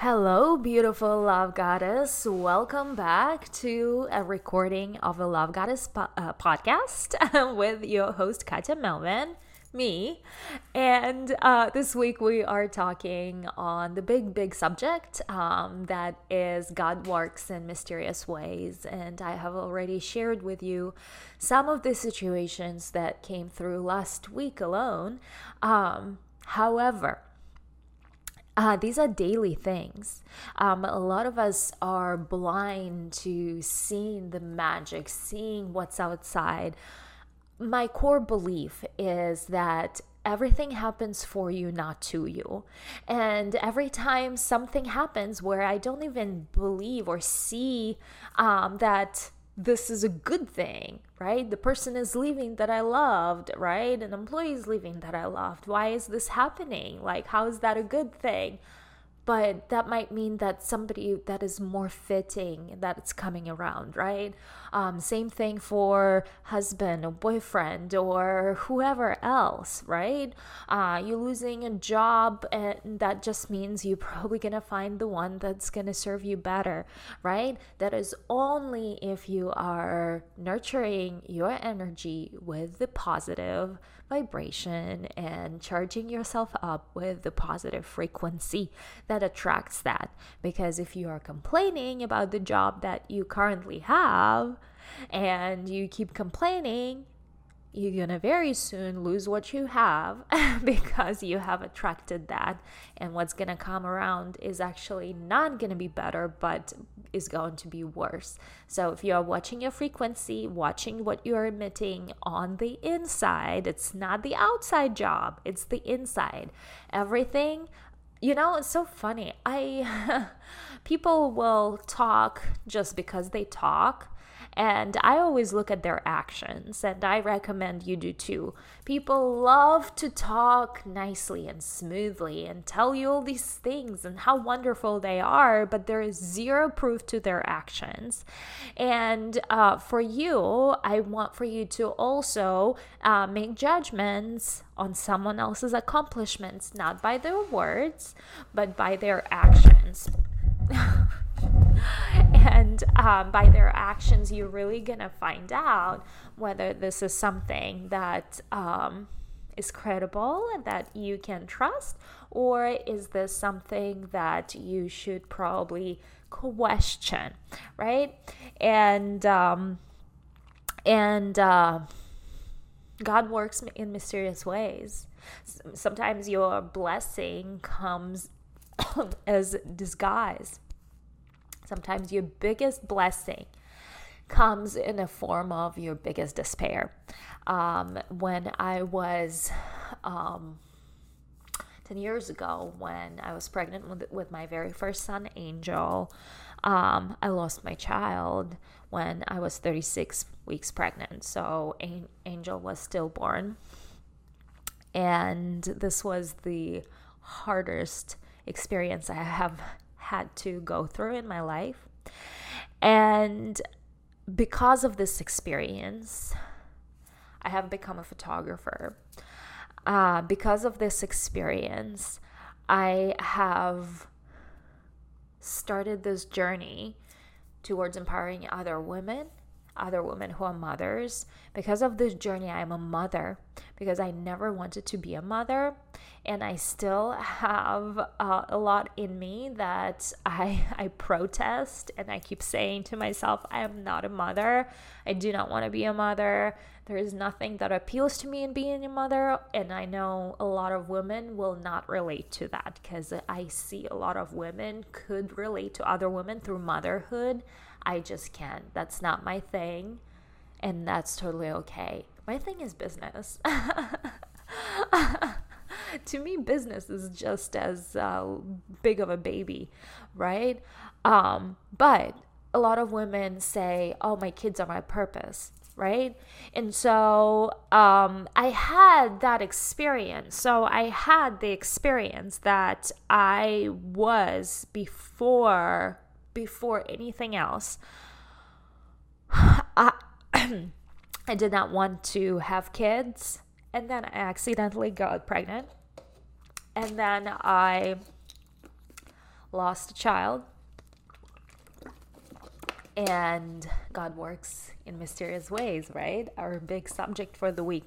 Hello, beautiful love goddess. Welcome back to a recording of a Love Goddess po- uh, podcast with your host, Katya Melvin, me. And uh, this week we are talking on the big, big subject um, that is God works in mysterious ways. And I have already shared with you some of the situations that came through last week alone. Um, however, uh, these are daily things. Um, a lot of us are blind to seeing the magic, seeing what's outside. My core belief is that everything happens for you, not to you. And every time something happens where I don't even believe or see um, that this is a good thing, right? The person is leaving that I loved, right? An employee is leaving that I loved. Why is this happening? Like, how is that a good thing? But that might mean that somebody that is more fitting that it's coming around right? Um, same thing for husband or boyfriend or whoever else right? Uh, you're losing a job and that just means you're probably gonna find the one that's gonna serve you better right? That is only if you are nurturing your energy with the positive vibration and charging yourself up with the positive frequency that attracts that. Because if you are complaining about the job that you currently have and you keep complaining, you're gonna very soon lose what you have because you have attracted that. And what's gonna come around is actually not gonna be better but is going to be worse. So if you're watching your frequency watching what you're emitting on the inside it's not the outside job it's the inside. Everything you know it's so funny. I people will talk just because they talk and I always look at their actions, and I recommend you do too. People love to talk nicely and smoothly and tell you all these things and how wonderful they are, but there is zero proof to their actions. And uh, for you, I want for you to also uh, make judgments on someone else's accomplishments, not by their words, but by their actions. and um, by their actions, you're really to find out whether this is something that um, is credible and that you can trust, or is this something that you should probably question, right? And, um, and, uh, God works in mysterious ways. Sometimes your blessing comes as disguise Sometimes your biggest blessing comes in a form of your biggest despair. Um, when I was um, 10 years ago, when I was pregnant with, with my very first son, Angel, um, I lost my child when I was 36 weeks pregnant. So Angel was stillborn. And this was the hardest experience I have had to go through in my life. And because of this experience, I have become a photographer. Uh, because of this experience, I have started this journey towards empowering other women other women who are mothers. Because of this journey, I am a mother because I never wanted to be a mother. And I still have uh, a lot in me that I, I protest and I keep saying to myself, I am not a mother. I do not want to be a mother. There is nothing that appeals to me in being a mother. And I know a lot of women will not relate to that because I see a lot of women could relate to other women through motherhood. I just can't. That's not my thing. And that's totally okay. My thing is business. to me, business is just as uh, big of a baby, right? Um, but a lot of women say, oh, my kids are my purpose right? And so um, I had that experience. So I had the experience that I was before before anything else. I, I did not want to have kids, and then I accidentally got pregnant. And then I lost a child and God works in mysterious ways, right? Our big subject for the week.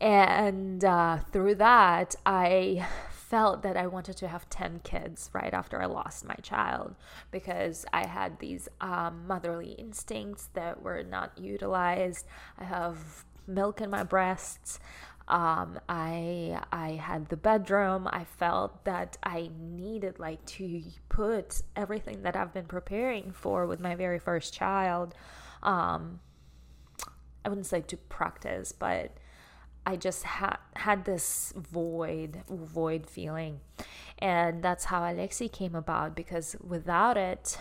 And uh, through that, I felt that I wanted to have 10 kids right after I lost my child because I had these um, motherly instincts that were not utilized. I have milk in my breasts. Um, I I had the bedroom. I felt that I needed like to put everything that I've been preparing for with my very first child. Um, I wouldn't say to practice, but I just had had this void void feeling, and that's how Alexei came about. Because without it,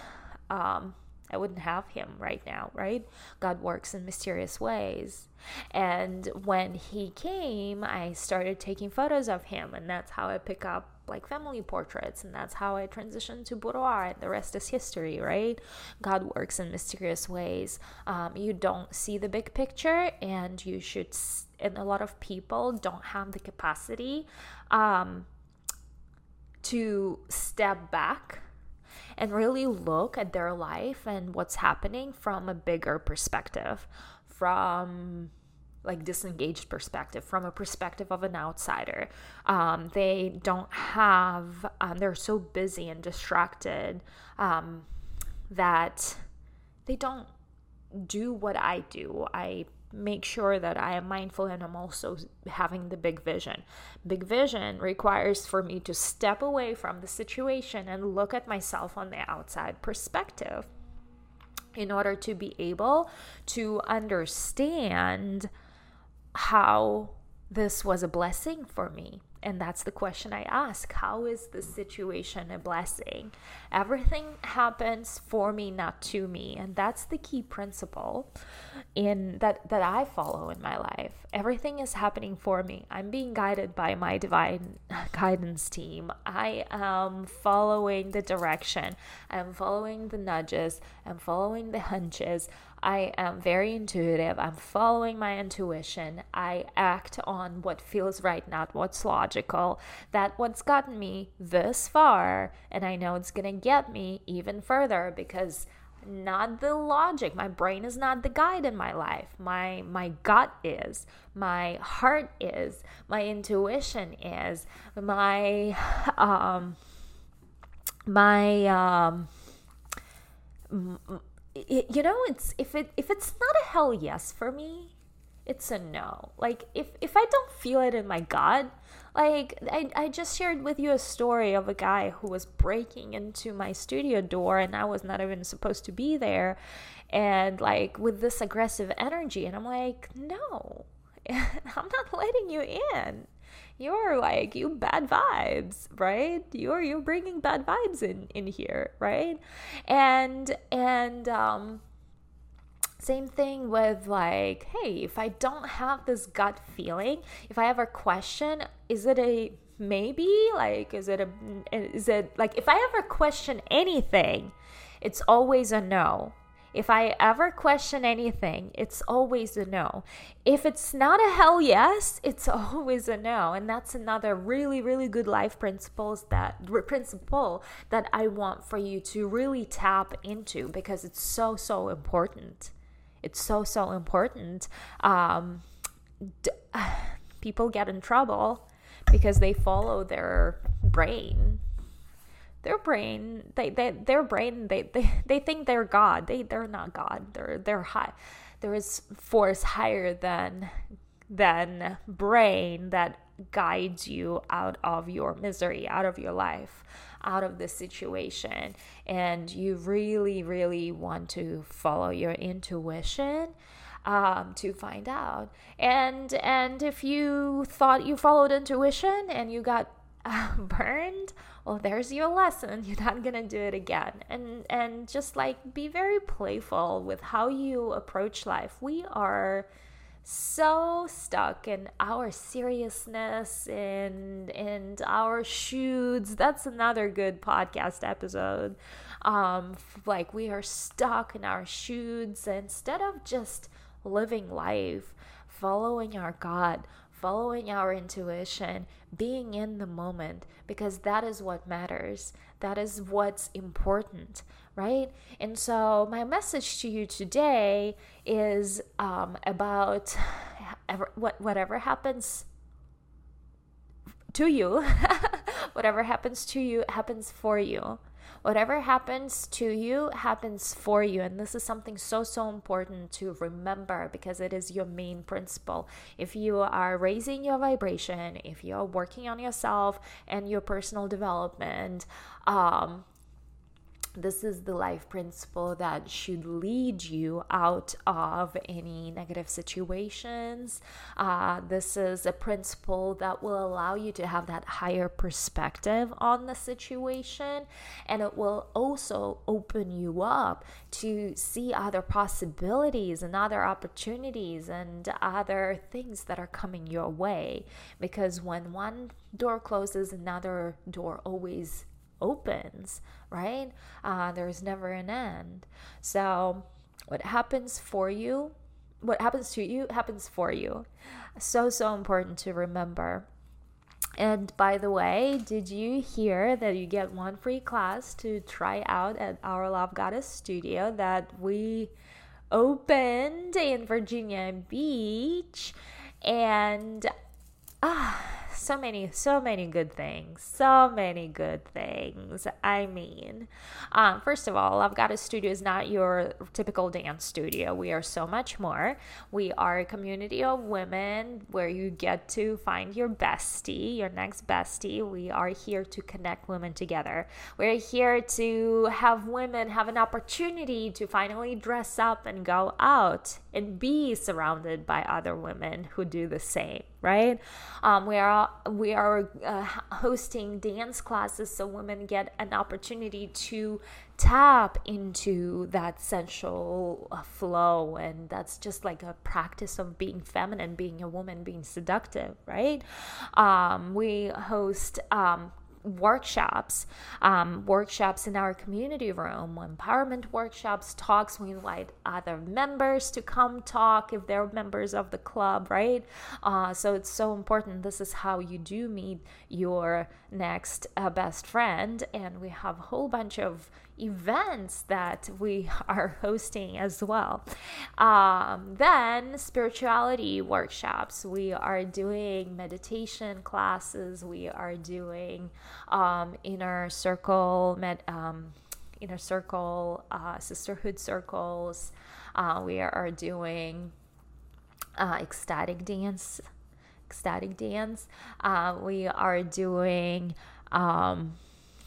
um, I wouldn't have him right now, right? God works in mysterious ways. And when he came, I started taking photos of him, and that's how I pick up like family portraits, and that's how I transitioned to boudoir, and the rest is history, right? God works in mysterious ways. Um, you don't see the big picture, and you should, and a lot of people don't have the capacity um, to step back and really look at their life and what's happening from a bigger perspective, from like disengaged perspective from a perspective of an outsider. Um, they don't have um, they're so busy and distracted um, that they don't do what i do. I make sure that I am mindful and I'm also having the big vision. Big vision requires for me to step away from the situation and look at myself on the outside perspective in order to be able to understand how this was a blessing for me and that's the question I ask. How is the situation a blessing? Everything happens for me, not to me. And that's the key principle in that that I follow in my life. Everything is happening for me. I'm being guided by my divine guidance team. I am following the direction. I'm following the nudges. I'm following the hunches. I am very intuitive. I'm following my intuition. I act on what feels right, not what's logical. That what's gotten me this far, and I know it's gonna get me even further because not the logic my brain is not the guide in my life my my gut is my heart is my intuition is my um my um you know it's if it if it's not a hell yes for me it's a no. Like if if i don't feel it in my gut like I, I just shared with you a story of a guy who was breaking into my studio door and i was not even supposed to be there and like with this aggressive energy and i'm like no i'm not letting you in you're like you bad vibes right? You're you're bringing bad vibes in in here right? And and um same thing with like hey if i don't have this gut feeling if i ever question is it a maybe? Like is it a is it like if i ever question anything it's always a no if I ever question anything, it's always a no. If it's not a hell yes, it's always a no. And that's another really, really good life principles that principle that I want for you to really tap into because it's so, so important. It's so, so important. Um, d- people get in trouble because they follow their brain their brain they, they their brain they, they they think they're god. They they're not god. They're they're high there is force higher than than brain that guides you out of your misery out of your life out of the situation. And you really really want to follow your intuition um, to find out. And and if you thought you followed intuition and you got uh, burned well there's your lesson. You're not gonna do it again. And and just like be very playful with how you approach life. We are so stuck in our seriousness and and our shoots that's another good podcast episode. Um like we are stuck in our shoots instead of just living life following our god following our intuition, being in the moment, because that is what matters. That is what's important, right? And so, my message to you today is um, about ever, what, whatever happens to you, whatever happens to you happens for you. Whatever happens to you happens for you. And this is something so, so important to remember because it is your main principle. If you are raising your vibration, if you're working on yourself and your personal development, um, this is the life principle that should lead you out of any negative situations. Uh, this is a principle that will allow you to have that higher perspective on the situation, and it will also open you up to see other possibilities and other opportunities and other things that are coming your way. Because when one door closes, another door always opens, right? Uh, there's never an end. So, what happens for you, what happens to you, happens for you. So, so important to remember. And by the way, did you hear that you get one free class to try out at our Love Goddess studio that we opened in Virginia Beach? And ah, so many, so many good things. So many good things. I mean, um, first of all, Love Goddess Studio is not your typical dance studio. We are so much more. We are a community of women where you get to find your bestie, your next bestie. We are here to connect women together. We're here to have women have an opportunity to finally dress up and go out and be surrounded by other women who do the same right? Um, we are we are uh, hosting dance classes so women get an opportunity to tap into that sensual uh, flow, and that's just like a practice of being feminine, being a woman, being seductive, right? Um, we host um, workshops, um, workshops in our community room, empowerment workshops, talks. We invite other members to come talk if they're members of the club, right? Uh, so it's so important. This is how you do meet your next uh, best friend. And we have a whole bunch of events that we are hosting as well. Um, then, spirituality workshops. We are doing meditation classes, we are doing um, inner circle, med, um, inner circle, uh, sisterhood circles. Uh, we are doing uh, ecstatic dance. Ecstatic dance. Uh, we are doing um,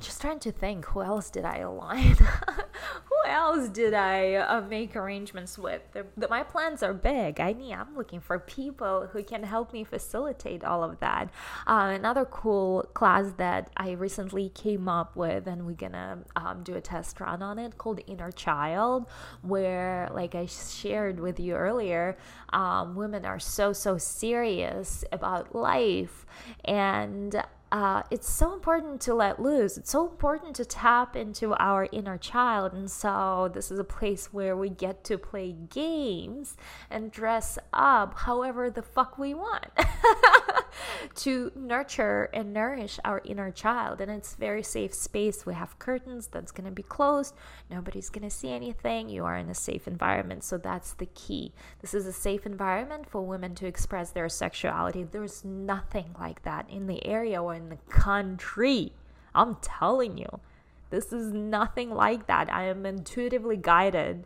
just trying to think who else did I align? who else did I uh, make arrangements with? The, the, my plans are big. I mean, I'm looking for people who can help me facilitate all of that. Uh, another cool class that I recently came up with, and we're gonna um, do a test run on it called Inner Child, where, like I shared with you earlier, um, women are so, so serious about life. And uh, it's so important to let loose. It's so important to tap into our inner child. And so, this is a place where we get to play games and dress up however the fuck we want to nurture and nourish our inner child. And it's very safe space. We have curtains that's going to be closed. Nobody's going to see anything. You are in a safe environment. So, that's the key. This is a safe environment for women to express their sexuality. There's nothing like that in the area or in the country. I'm telling you, this is nothing like that. I am intuitively guided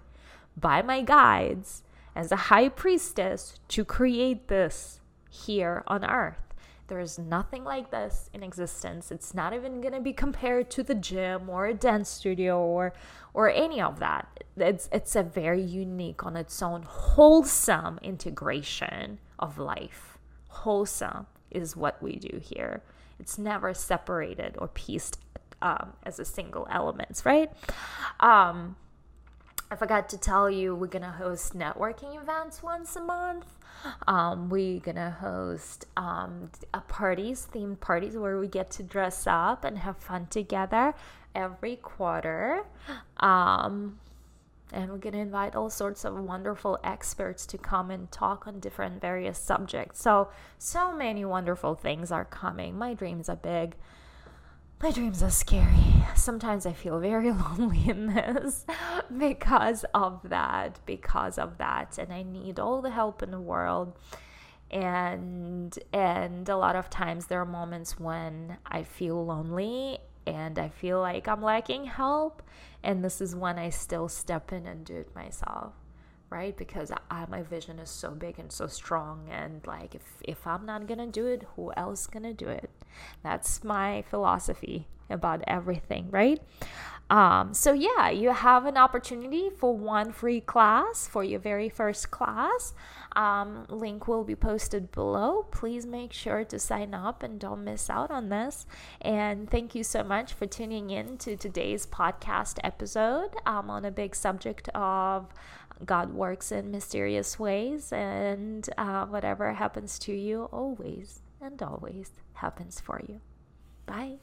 by my guides as a high priestess to create this here on earth. There is nothing like this in existence. It's not even going to be compared to the gym or a dance studio or or any of that. It's it's a very unique on its own wholesome integration of life. Wholesome is what we do here. It's never separated or pieced um, as a single elements, right? Um, I forgot to tell you, we're gonna host networking events once a month. Um, we're gonna host um, parties, themed parties, where we get to dress up and have fun together every quarter. Um, and we're to invite all sorts of wonderful experts to come and talk on different various subjects. So, so many wonderful things are coming. My dreams are big. My dreams are scary. Sometimes I feel very lonely in this because of that, because of that, and I need all the help in the world. And and a lot of times there are moments when I feel lonely and I feel like I'm lacking help. And this is when I still step in and do it myself, right? Because I, my vision is so big and so strong. And like, if, if I'm not gonna do it, who else gonna do it? That's my philosophy about everything, right? Um, so, yeah, you have an opportunity for one free class for your very first class. Um, link will be posted below. Please make sure to sign up and don't miss out on this. And thank you so much for tuning in to today's podcast episode um, on a big subject of God works in mysterious ways, and uh, whatever happens to you, always and always happens for you. Bye.